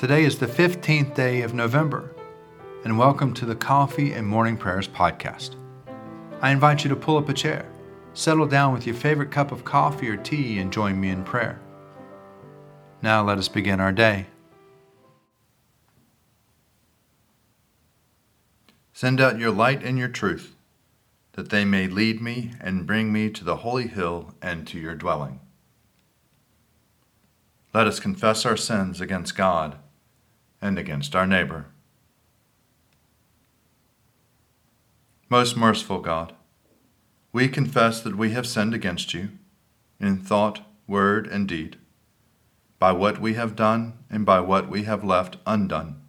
Today is the 15th day of November, and welcome to the Coffee and Morning Prayers podcast. I invite you to pull up a chair, settle down with your favorite cup of coffee or tea, and join me in prayer. Now let us begin our day. Send out your light and your truth, that they may lead me and bring me to the holy hill and to your dwelling. Let us confess our sins against God and against our neighbor. Most merciful God, we confess that we have sinned against you in thought, word, and deed, by what we have done and by what we have left undone.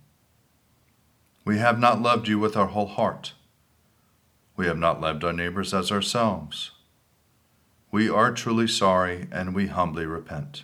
We have not loved you with our whole heart. We have not loved our neighbors as ourselves. We are truly sorry and we humbly repent.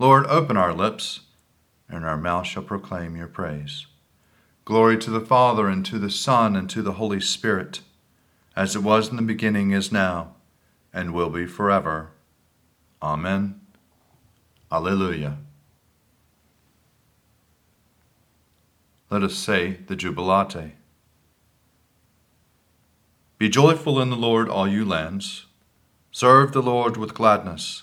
Lord, open our lips, and our mouth shall proclaim your praise. Glory to the Father, and to the Son, and to the Holy Spirit, as it was in the beginning, is now, and will be forever. Amen. Alleluia. Let us say the Jubilate. Be joyful in the Lord, all you lands. Serve the Lord with gladness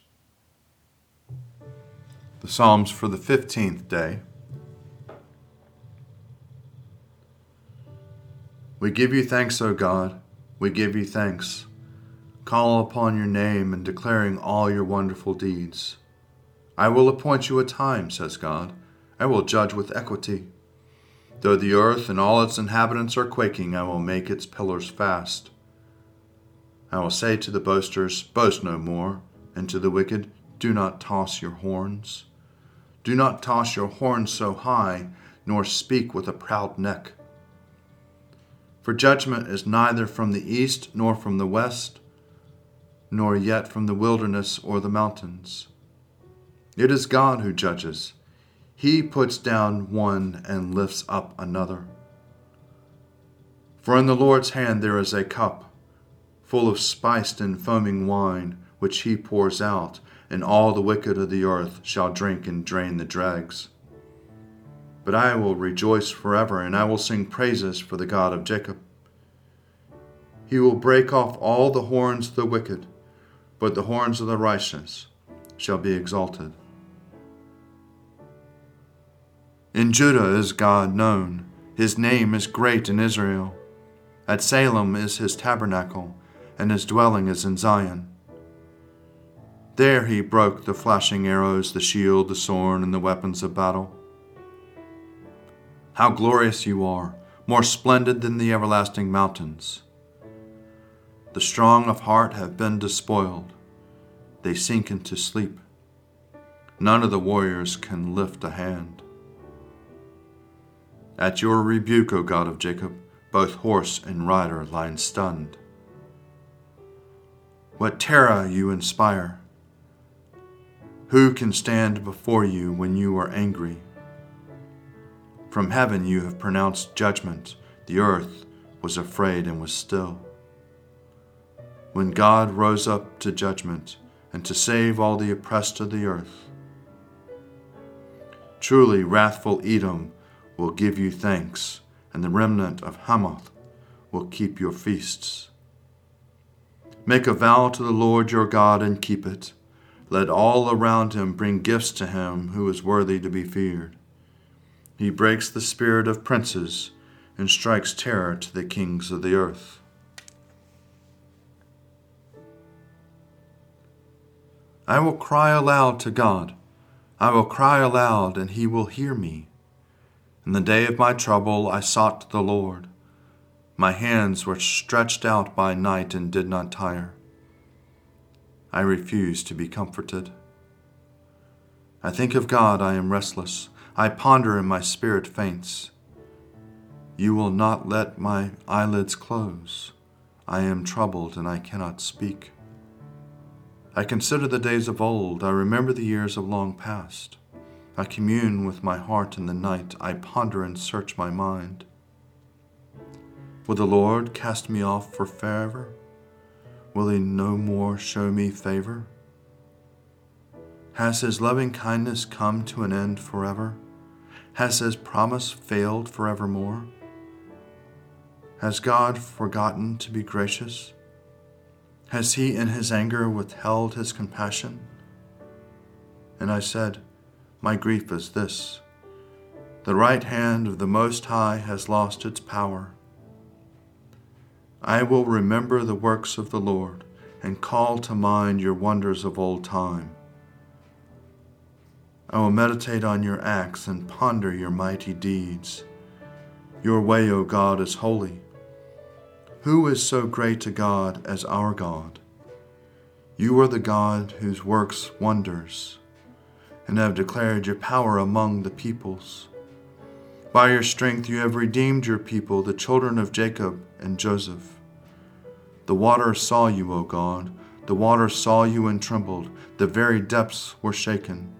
The Psalms for the 15th day. We give you thanks, O God. We give you thanks. Call upon your name and declaring all your wonderful deeds. I will appoint you a time, says God. I will judge with equity. Though the earth and all its inhabitants are quaking, I will make its pillars fast. I will say to the boasters, Boast no more, and to the wicked, Do not toss your horns. Do not toss your horn so high, nor speak with a proud neck. For judgment is neither from the east nor from the west, nor yet from the wilderness or the mountains. It is God who judges. He puts down one and lifts up another. For in the Lord's hand there is a cup, full of spiced and foaming wine, which he pours out and all the wicked of the earth shall drink and drain the dregs. But I will rejoice forever, and I will sing praises for the God of Jacob. He will break off all the horns of the wicked, but the horns of the righteous shall be exalted. In Judah is God known, his name is great in Israel. At Salem is his tabernacle, and his dwelling is in Zion. There he broke the flashing arrows, the shield, the sword, and the weapons of battle. How glorious you are, more splendid than the everlasting mountains. The strong of heart have been despoiled, they sink into sleep. None of the warriors can lift a hand. At your rebuke, O God of Jacob, both horse and rider lie stunned. What terror you inspire! Who can stand before you when you are angry? From heaven you have pronounced judgment. The earth was afraid and was still. When God rose up to judgment and to save all the oppressed of the earth. Truly, wrathful Edom will give you thanks, and the remnant of Hamath will keep your feasts. Make a vow to the Lord your God and keep it Let all around him bring gifts to him who is worthy to be feared. He breaks the spirit of princes and strikes terror to the kings of the earth. I will cry aloud to God. I will cry aloud, and he will hear me. In the day of my trouble I sought the Lord. My hands were stretched out by night and did not tire. I refuse to be comforted. I think of God, I am restless. I ponder and my spirit faints. You will not let my eyelids close. I am troubled and I cannot speak. I consider the days of old, I remember the years of long past. I commune with my heart in the night, I ponder and search my mind. Will the Lord cast me off for forever? Will he no more show me favor? Has his loving kindness come to an end forever? Has his promise failed forevermore? Has God forgotten to be gracious? Has he in his anger withheld his compassion? And I said, My grief is this the right hand of the Most High has lost its power. I will remember the works of the Lord and call to mind your wonders of old time. I will meditate on your acts and ponder your mighty deeds. Your way, O God, is holy. Who is so great a God as our God? You are the God whose works wonders, and have declared your power among the peoples. By your strength you have redeemed your people, the children of Jacob and Joseph. The waters saw you, O God. The waters saw you and trembled. The very depths were shaken.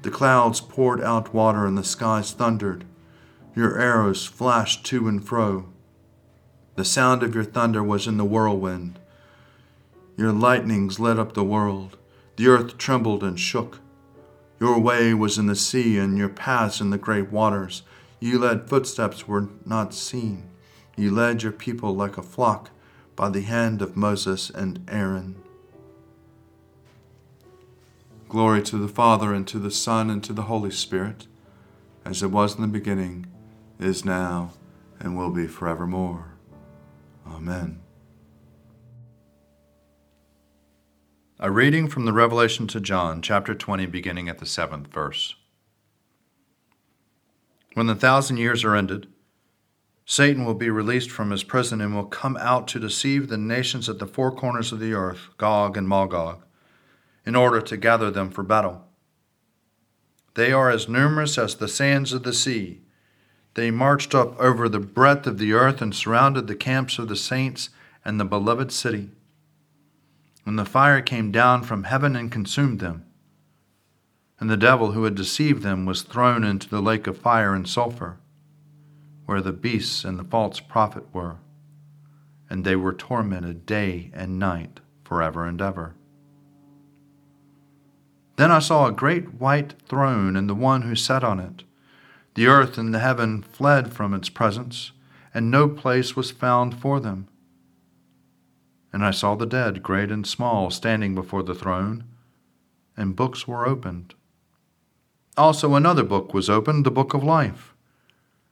The clouds poured out water, and the skies thundered. Your arrows flashed to and fro. The sound of your thunder was in the whirlwind. Your lightnings lit up the world. The earth trembled and shook. Your way was in the sea, and your paths in the great waters. You led footsteps were not seen. You led your people like a flock by the hand of Moses and Aaron. Glory to the Father, and to the Son, and to the Holy Spirit, as it was in the beginning, is now, and will be forevermore. Amen. A reading from the Revelation to John, chapter 20, beginning at the seventh verse. When the thousand years are ended, Satan will be released from his prison and will come out to deceive the nations at the four corners of the earth, Gog and Magog in order to gather them for battle. They are as numerous as the sands of the sea. They marched up over the breadth of the earth and surrounded the camps of the saints and the beloved city. And the fire came down from heaven and consumed them. And the devil who had deceived them was thrown into the lake of fire and sulfur, where the beasts and the false prophet were. And they were tormented day and night forever and ever. Then I saw a great white throne and the one who sat on it. The earth and the heaven fled from its presence, and no place was found for them. And I saw the dead, great and small, standing before the throne, and books were opened. Also another book was opened, the book of life.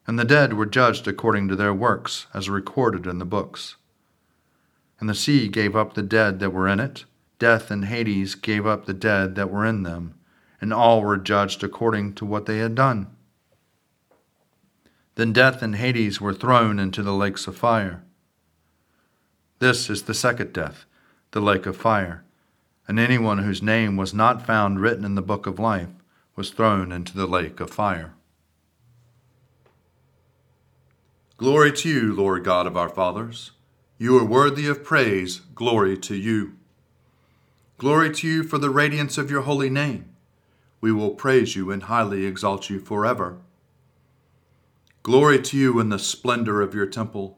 And the dead were judged according to their works, as recorded in the books. And the sea gave up the dead that were in it Death and Hades gave up the dead that were in them, and all were judged according to what they had done. Then death and Hades were thrown into the lakes of fire. This is the second death, the lake of fire, and anyone whose name was not found written in the book of life was thrown into the lake of fire. Glory to you, Lord God of our fathers. You are worthy of praise. Glory to you. Glory to you for the radiance of your holy name. We will praise you and highly exalt you forever. Glory to you in the splendor of your temple.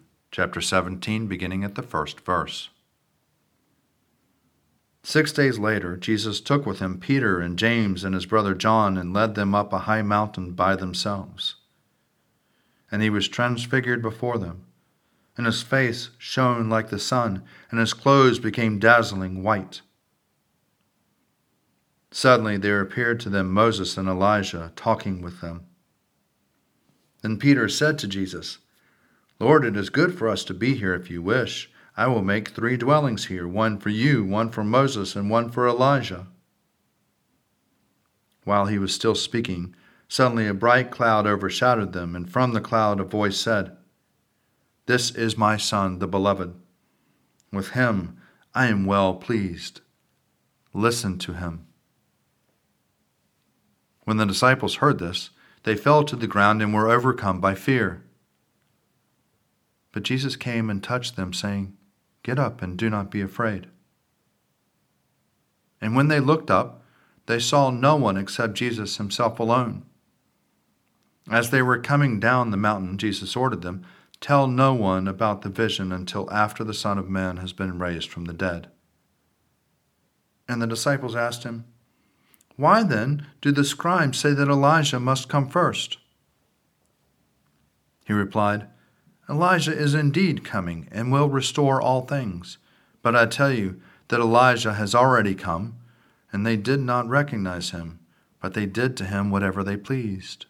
chapter 17, beginning at the first verse. Six days later, Jesus took with him Peter and James and his brother John and led them up a high mountain by themselves. And he was transfigured before them and his face shone like the sun, and his clothes became dazzling white. Suddenly there appeared to them Moses and Elijah talking with them. Then Peter said to Jesus, Lord, it is good for us to be here if you wish. I will make three dwellings here one for you, one for Moses, and one for Elijah. While he was still speaking, suddenly a bright cloud overshadowed them, and from the cloud a voice said, this is my Son, the Beloved. With him I am well pleased. Listen to him. When the disciples heard this, they fell to the ground and were overcome by fear. But Jesus came and touched them, saying, Get up and do not be afraid. And when they looked up, they saw no one except Jesus himself alone. As they were coming down the mountain, Jesus ordered them, Tell no one about the vision until after the Son of Man has been raised from the dead. And the disciples asked him, Why then do the scribes say that Elijah must come first? He replied, Elijah is indeed coming and will restore all things. But I tell you that Elijah has already come, and they did not recognize him, but they did to him whatever they pleased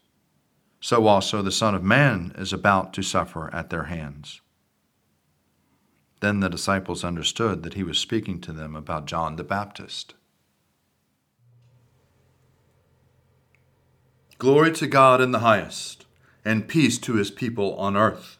so also the Son of Man is about to suffer at their hands. Then the disciples understood that he was speaking to them about John the Baptist. Glory to God in the highest, and peace to his people on earth.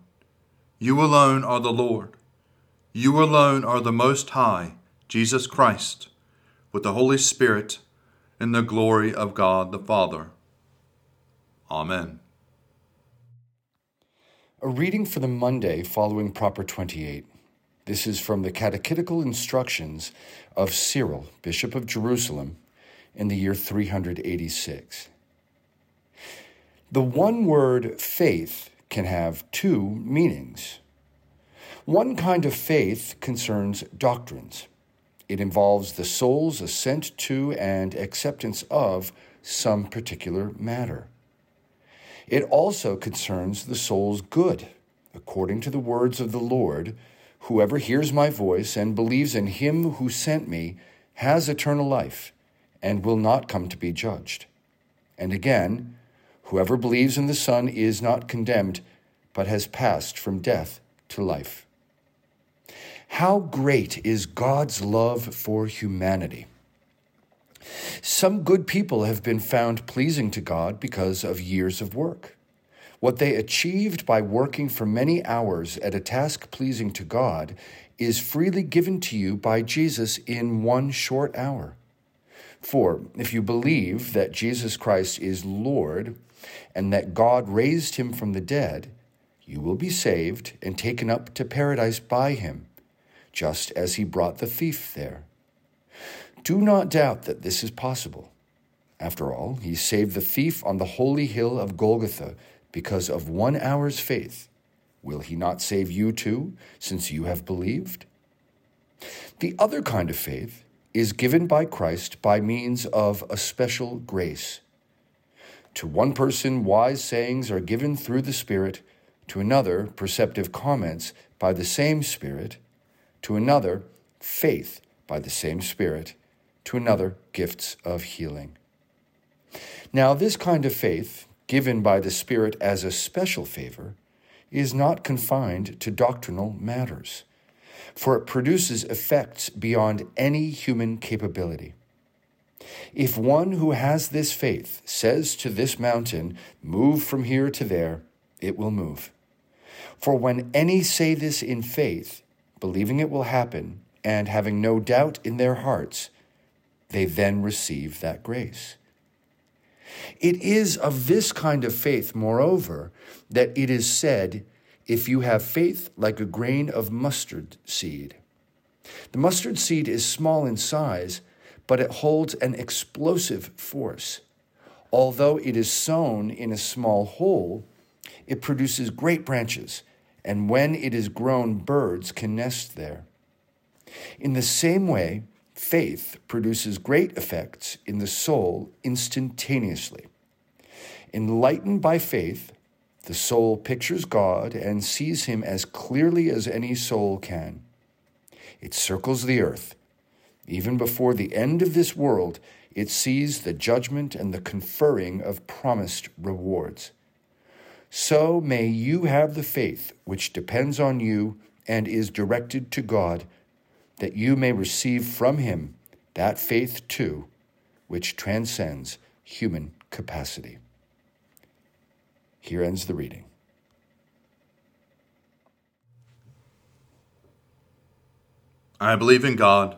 You alone are the Lord. You alone are the Most High, Jesus Christ, with the Holy Spirit, in the glory of God the Father. Amen. A reading for the Monday following Proper 28. This is from the Catechetical Instructions of Cyril, Bishop of Jerusalem, in the year 386. The one word faith can have two meanings. One kind of faith concerns doctrines. It involves the soul's assent to and acceptance of some particular matter. It also concerns the soul's good. According to the words of the Lord, whoever hears my voice and believes in him who sent me has eternal life and will not come to be judged. And again, whoever believes in the Son is not condemned, but has passed from death to life. How great is God's love for humanity! Some good people have been found pleasing to God because of years of work. What they achieved by working for many hours at a task pleasing to God is freely given to you by Jesus in one short hour. For if you believe that Jesus Christ is Lord and that God raised him from the dead, you will be saved and taken up to paradise by him, just as he brought the thief there. Do not doubt that this is possible. After all, he saved the thief on the holy hill of Golgotha because of one hour's faith. Will he not save you too, since you have believed? The other kind of faith is given by Christ by means of a special grace. To one person, wise sayings are given through the Spirit, to another, perceptive comments by the same Spirit, to another, faith by the same Spirit to another gifts of healing. Now, this kind of faith, given by the Spirit as a special favor, is not confined to doctrinal matters. for it produces effects beyond any human capability. If one who has this faith says to this mountain, Move from here to there, it will move. For when any say this in faith, believing it will happen, and having no doubt in their hearts, they then receive that grace. It is of this kind of faith, moreover, that it is said, If you have faith like a grain of mustard seed. The mustard seed is small in size, but it holds an explosive force. Although it is sown in a small hole, it produces great branches, and when it is grown, birds can nest there. In the same way, faith produces great effects in the soul instantaneously. Enlightened by faith, the soul pictures God and sees him as clearly as any soul can. It circles the earth. Even before the end of this world, it sees the judgment and the conferring of promised rewards. So may you have the faith which depends on you and is directed to God that you may receive from him that faith too, which transcends human capacity. Here ends the reading. I believe in God,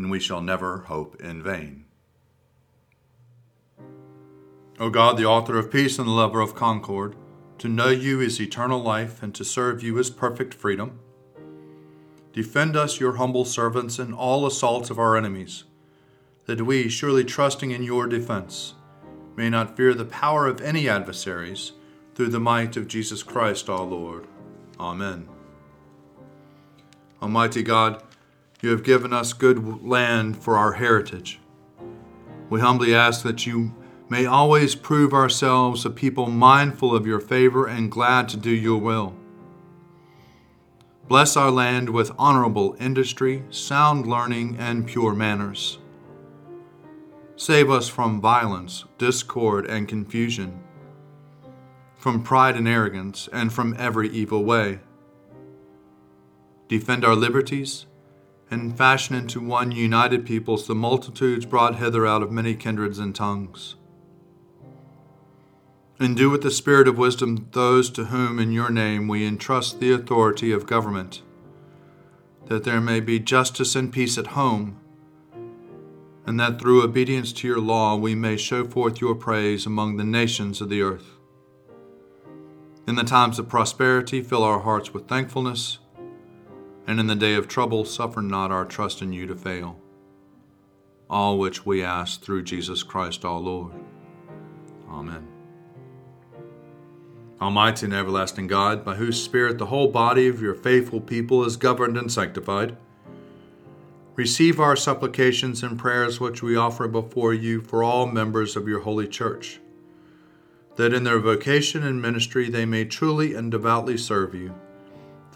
and we shall never hope in vain. O God, the author of peace and the lover of concord, to know you is eternal life, and to serve you is perfect freedom. Defend us, your humble servants, in all assaults of our enemies, that we, surely trusting in your defense, may not fear the power of any adversaries, through the might of Jesus Christ our Lord. Amen. Almighty God, you have given us good land for our heritage. We humbly ask that you may always prove ourselves a people mindful of your favor and glad to do your will. Bless our land with honorable industry, sound learning, and pure manners. Save us from violence, discord, and confusion, from pride and arrogance, and from every evil way. Defend our liberties, and fashion into one united peoples the multitudes brought hither out of many kindreds and tongues. And do with the spirit of wisdom those to whom in your name we entrust the authority of government, that there may be justice and peace at home, and that through obedience to your law we may show forth your praise among the nations of the earth. In the times of prosperity, fill our hearts with thankfulness, and in the day of trouble suffer not our trust in you to fail. All which we ask through Jesus Christ our Lord. Amen. Almighty and everlasting God, by whose Spirit the whole body of your faithful people is governed and sanctified, receive our supplications and prayers which we offer before you for all members of your holy church, that in their vocation and ministry they may truly and devoutly serve you,